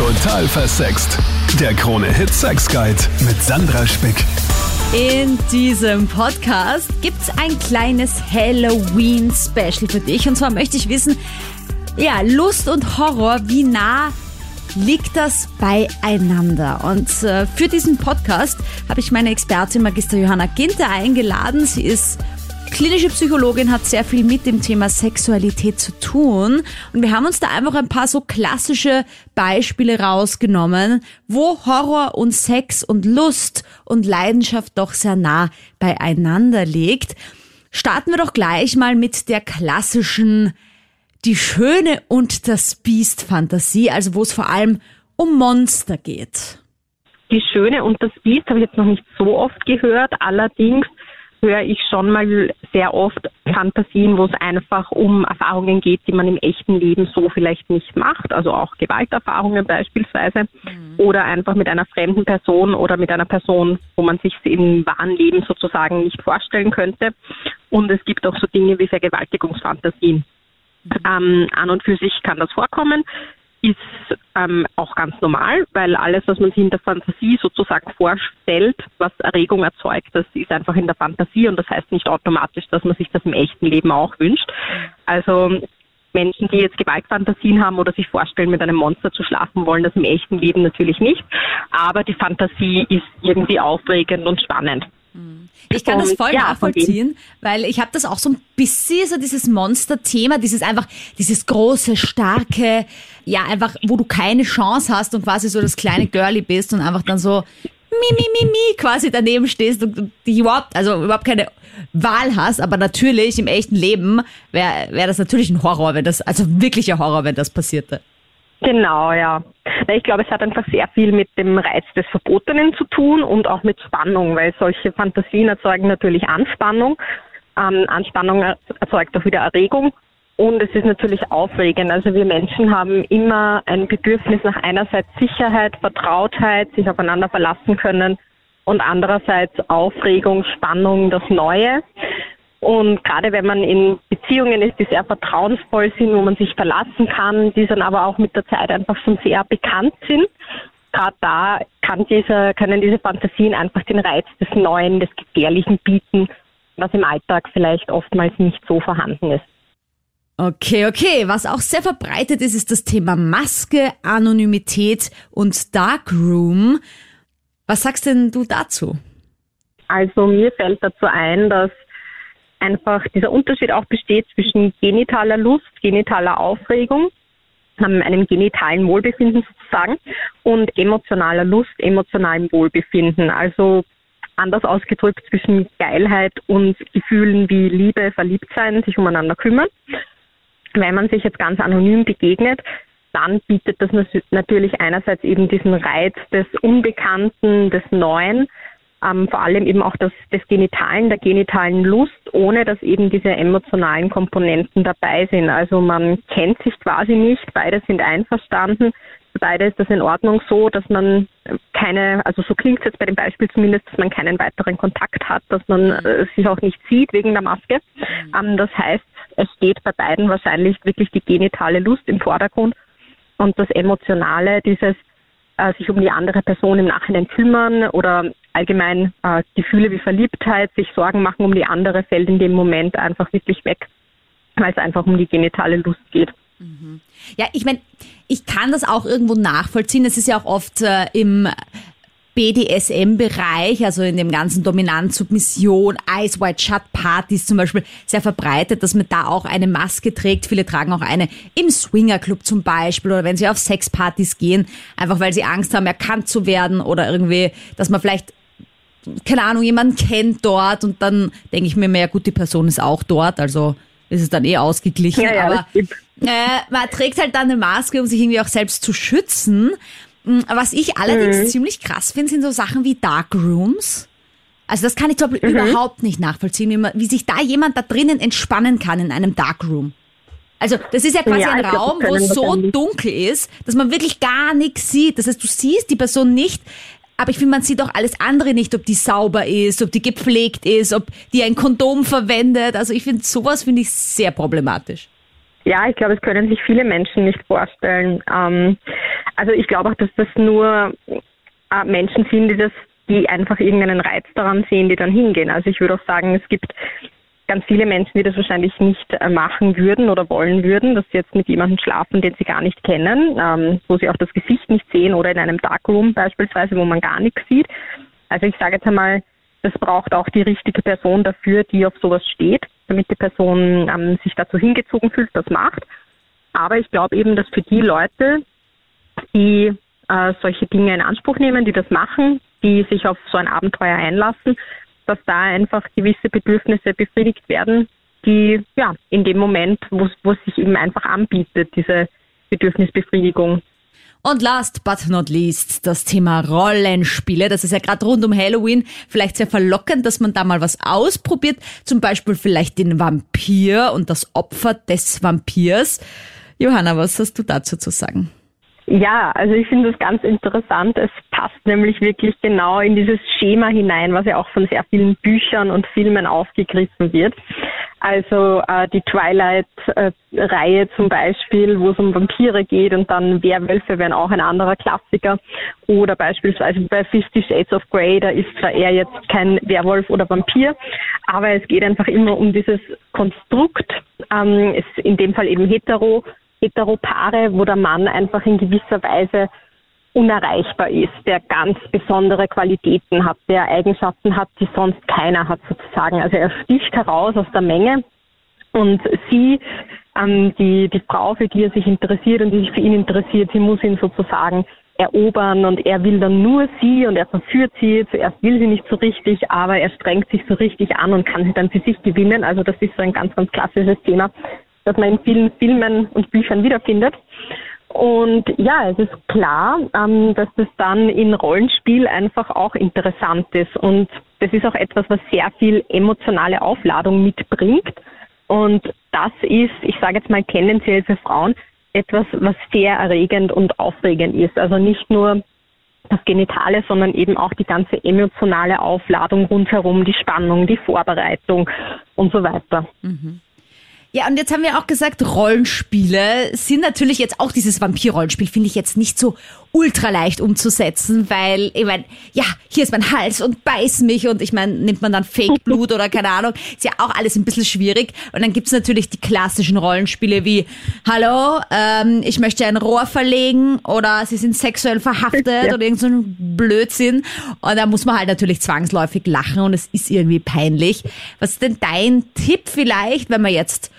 Total versext. Der Krone-Hit Sex Guide mit Sandra Spick. In diesem Podcast gibt's ein kleines Halloween-Special für dich. Und zwar möchte ich wissen, ja, Lust und Horror, wie nah liegt das beieinander? Und äh, für diesen Podcast habe ich meine Expertin Magister Johanna Ginter eingeladen. Sie ist klinische Psychologin, hat sehr viel mit dem Thema Sexualität zu tun. Und wir haben uns da einfach ein paar so klassische Beispiele rausgenommen, wo Horror und Sex und Lust und Leidenschaft doch sehr nah beieinander liegt. Starten wir doch gleich mal mit der klassischen Die Schöne und das Biest Fantasie, also wo es vor allem um Monster geht. Die Schöne und das Biest habe ich jetzt noch nicht so oft gehört. Allerdings höre ich schon mal sehr oft Fantasien, wo es einfach um Erfahrungen geht, die man im echten Leben so vielleicht nicht macht, also auch Gewalterfahrungen beispielsweise, mhm. oder einfach mit einer fremden Person oder mit einer Person, wo man sich im wahren Leben sozusagen nicht vorstellen könnte. Und es gibt auch so Dinge wie Vergewaltigungsfantasien. Mhm. Ähm, an und für sich kann das vorkommen ist ähm, auch ganz normal, weil alles, was man sich in der Fantasie sozusagen vorstellt, was Erregung erzeugt, das ist einfach in der Fantasie und das heißt nicht automatisch, dass man sich das im echten Leben auch wünscht. Also Menschen, die jetzt Gewaltfantasien haben oder sich vorstellen, mit einem Monster zu schlafen wollen, das im echten Leben natürlich nicht. Aber die Fantasie ist irgendwie aufregend und spannend. Ich kann das voll ja, nachvollziehen, weil ich habe das auch so ein bisschen, so dieses Monster-Thema, dieses einfach, dieses große, starke, ja, einfach, wo du keine Chance hast und quasi so das kleine Girlie bist und einfach dann so mi, mi, mi, mi quasi daneben stehst und dich überhaupt, also überhaupt keine Wahl hast, aber natürlich im echten Leben wäre wär das natürlich ein Horror, wenn das, also wirklicher Horror, wenn das passierte. Genau, ja. Ich glaube, es hat einfach sehr viel mit dem Reiz des Verbotenen zu tun und auch mit Spannung, weil solche Fantasien erzeugen natürlich Anspannung. Ähm, Anspannung erzeugt auch wieder Erregung und es ist natürlich aufregend. Also wir Menschen haben immer ein Bedürfnis nach einerseits Sicherheit, Vertrautheit, sich aufeinander verlassen können und andererseits Aufregung, Spannung, das Neue. Und gerade wenn man in Beziehungen ist, die sehr vertrauensvoll sind, wo man sich verlassen kann, die dann aber auch mit der Zeit einfach schon sehr bekannt sind, gerade da kann diese, können diese Fantasien einfach den Reiz des Neuen, des Gefährlichen bieten, was im Alltag vielleicht oftmals nicht so vorhanden ist. Okay, okay. Was auch sehr verbreitet ist, ist das Thema Maske, Anonymität und Darkroom. Was sagst denn du dazu? Also mir fällt dazu ein, dass einfach dieser Unterschied auch besteht zwischen genitaler Lust, genitaler Aufregung, ähm, einem genitalen Wohlbefinden sozusagen und emotionaler Lust, emotionalem Wohlbefinden. Also anders ausgedrückt zwischen Geilheit und Gefühlen wie Liebe, Verliebtsein, sich umeinander kümmern. Wenn man sich jetzt ganz anonym begegnet, dann bietet das natürlich einerseits eben diesen Reiz des Unbekannten, des Neuen, ähm, vor allem eben auch das, des Genitalen, der genitalen Lust, ohne dass eben diese emotionalen Komponenten dabei sind. Also man kennt sich quasi nicht, beide sind einverstanden, beide ist das in Ordnung so, dass man keine, also so klingt es jetzt bei dem Beispiel zumindest, dass man keinen weiteren Kontakt hat, dass man äh, sich auch nicht sieht wegen der Maske. Mhm. Ähm, das heißt, es steht bei beiden wahrscheinlich wirklich die genitale Lust im Vordergrund und das Emotionale, dieses äh, sich um die andere Person im Nachhinein kümmern oder allgemein äh, Gefühle wie Verliebtheit, sich Sorgen machen um die andere, fällt in dem Moment einfach wirklich weg, weil es einfach um die genitale Lust geht. Mhm. Ja, ich meine, ich kann das auch irgendwo nachvollziehen. Es ist ja auch oft äh, im BDSM-Bereich, also in dem ganzen Dominanz, Submission, Eyes White Shut Partys zum Beispiel, sehr verbreitet, dass man da auch eine Maske trägt. Viele tragen auch eine im Swingerclub zum Beispiel oder wenn sie auf Sexpartys gehen, einfach weil sie Angst haben, erkannt zu werden oder irgendwie, dass man vielleicht keine Ahnung, jemanden kennt dort und dann denke ich mir mehr, gut, die Person ist auch dort, also ist es dann eh ausgeglichen. Ja, ja, aber äh, man trägt halt dann eine Maske, um sich irgendwie auch selbst zu schützen. Hm, was ich allerdings mhm. ziemlich krass finde, sind so Sachen wie Dark Rooms. Also das kann ich zum Beispiel mhm. überhaupt nicht nachvollziehen, wie, man, wie sich da jemand da drinnen entspannen kann in einem Dark Room. Also das ist ja quasi ja, ein Raum, wo es so dunkel ist, dass man wirklich gar nichts sieht. Das heißt, du siehst die Person nicht, aber ich finde, man sieht auch alles andere nicht, ob die sauber ist, ob die gepflegt ist, ob die ein Kondom verwendet. Also ich finde, sowas finde ich sehr problematisch. Ja, ich glaube, es können sich viele Menschen nicht vorstellen. Ähm, Also ich glaube auch, dass das nur äh, Menschen sind, die das, die einfach irgendeinen Reiz daran sehen, die dann hingehen. Also ich würde auch sagen, es gibt ganz viele Menschen, die das wahrscheinlich nicht äh, machen würden oder wollen würden, dass sie jetzt mit jemandem schlafen, den sie gar nicht kennen, ähm, wo sie auch das Gesicht nicht sehen oder in einem Darkroom beispielsweise, wo man gar nichts sieht. Also ich sage jetzt einmal, das braucht auch die richtige Person dafür, die auf sowas steht, damit die Person ähm, sich dazu hingezogen fühlt, das macht. Aber ich glaube eben, dass für die Leute, die äh, solche Dinge in Anspruch nehmen, die das machen, die sich auf so ein Abenteuer einlassen, dass da einfach gewisse Bedürfnisse befriedigt werden, die ja in dem Moment, wo es sich eben einfach anbietet, diese Bedürfnisbefriedigung. Und last but not least das Thema Rollenspiele. Das ist ja gerade rund um Halloween vielleicht sehr verlockend, dass man da mal was ausprobiert. Zum Beispiel vielleicht den Vampir und das Opfer des Vampirs. Johanna, was hast du dazu zu sagen? Ja, also ich finde es ganz interessant. Es passt nämlich wirklich genau in dieses Schema hinein, was ja auch von sehr vielen Büchern und Filmen aufgegriffen wird. Also äh, die Twilight-Reihe zum Beispiel, wo es um Vampire geht und dann Werwölfe wären auch ein anderer Klassiker. Oder beispielsweise bei Fifty Shades of Grey, da ist zwar er jetzt kein Werwolf oder Vampir, aber es geht einfach immer um dieses Konstrukt. Ähm, ist in dem Fall eben hetero Heteropaare, wo der Mann einfach in gewisser Weise unerreichbar ist, der ganz besondere Qualitäten hat, der Eigenschaften hat, die sonst keiner hat sozusagen. Also er sticht heraus aus der Menge und sie, ähm, die, die Frau, für die er sich interessiert und die sich für ihn interessiert, sie muss ihn sozusagen erobern und er will dann nur sie und er verführt sie. Zuerst will sie nicht so richtig, aber er strengt sich so richtig an und kann sie dann für sich gewinnen. Also das ist so ein ganz, ganz klassisches Thema, das man in vielen Filmen und Büchern wiederfindet. Und ja, es ist klar, ähm, dass das dann in Rollenspiel einfach auch interessant ist. Und das ist auch etwas, was sehr viel emotionale Aufladung mitbringt. Und das ist, ich sage jetzt mal tendenziell für Frauen, etwas, was sehr erregend und aufregend ist. Also nicht nur das Genitale, sondern eben auch die ganze emotionale Aufladung rundherum, die Spannung, die Vorbereitung und so weiter. Mhm. Ja, und jetzt haben wir auch gesagt, Rollenspiele sind natürlich jetzt auch dieses Vampir-Rollenspiel, finde ich jetzt nicht so ultra leicht umzusetzen, weil, ich meine, ja, hier ist mein Hals und beiß mich und ich meine, nimmt man dann Fake-Blut oder keine Ahnung, ist ja auch alles ein bisschen schwierig. Und dann gibt's natürlich die klassischen Rollenspiele wie, hallo, ähm, ich möchte ein Rohr verlegen oder sie sind sexuell verhaftet ja. oder irgend so ein Blödsinn. Und da muss man halt natürlich zwangsläufig lachen und es ist irgendwie peinlich. Was ist denn dein Tipp vielleicht, wenn man jetzt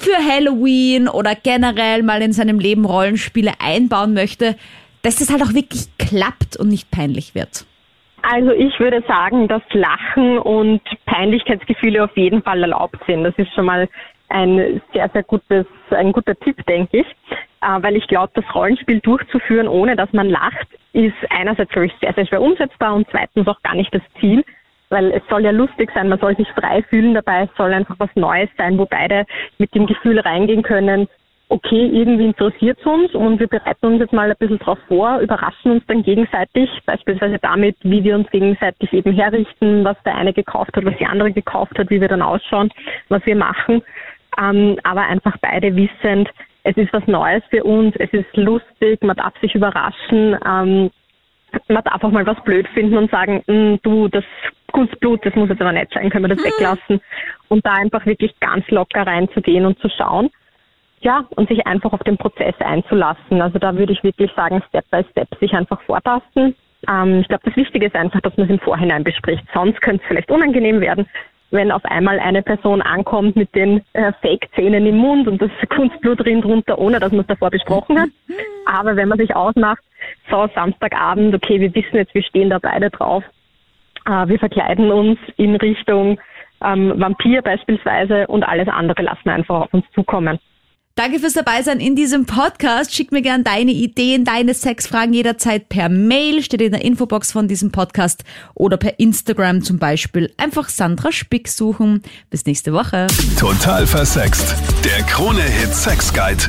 für Halloween oder generell mal in seinem Leben Rollenspiele einbauen möchte, dass es halt auch wirklich klappt und nicht peinlich wird? Also ich würde sagen, dass Lachen und Peinlichkeitsgefühle auf jeden Fall erlaubt sind. Das ist schon mal ein sehr, sehr gutes, ein guter Tipp, denke ich. Äh, weil ich glaube, das Rollenspiel durchzuführen, ohne dass man lacht, ist einerseits, glaube ich, sehr, sehr schwer umsetzbar und zweitens auch gar nicht das Ziel weil es soll ja lustig sein, man soll sich frei fühlen dabei, es soll einfach was Neues sein, wo beide mit dem Gefühl reingehen können, okay, irgendwie interessiert es uns und wir bereiten uns jetzt mal ein bisschen drauf vor, überraschen uns dann gegenseitig, beispielsweise damit, wie wir uns gegenseitig eben herrichten, was der eine gekauft hat, was die andere gekauft hat, wie wir dann ausschauen, was wir machen, ähm, aber einfach beide wissend, es ist was Neues für uns, es ist lustig, man darf sich überraschen, ähm, man darf auch mal was blöd finden und sagen, hm, du, das Kunstblut, das muss jetzt aber nicht sein, können wir das mhm. weglassen. Und da einfach wirklich ganz locker reinzugehen und zu schauen. Ja, und sich einfach auf den Prozess einzulassen. Also da würde ich wirklich sagen, Step by Step sich einfach vortasten. Ähm, ich glaube, das Wichtige ist einfach, dass man es im Vorhinein bespricht. Sonst könnte es vielleicht unangenehm werden, wenn auf einmal eine Person ankommt mit den äh, Fake-Zähnen im Mund und das Kunstblut drin drunter, ohne dass man es davor besprochen hat. Mhm. Aber wenn man sich ausmacht, so Samstagabend, okay, wir wissen jetzt, wir stehen da beide drauf, wir verkleiden uns in Richtung ähm, Vampir beispielsweise und alles andere lassen wir einfach auf uns zukommen. Danke fürs Dabeisein in diesem Podcast. Schick mir gerne deine Ideen, deine Sexfragen jederzeit per Mail, steht in der Infobox von diesem Podcast oder per Instagram zum Beispiel. Einfach Sandra Spick suchen. Bis nächste Woche. Total versext. Der Krone-Hit Sex Guide.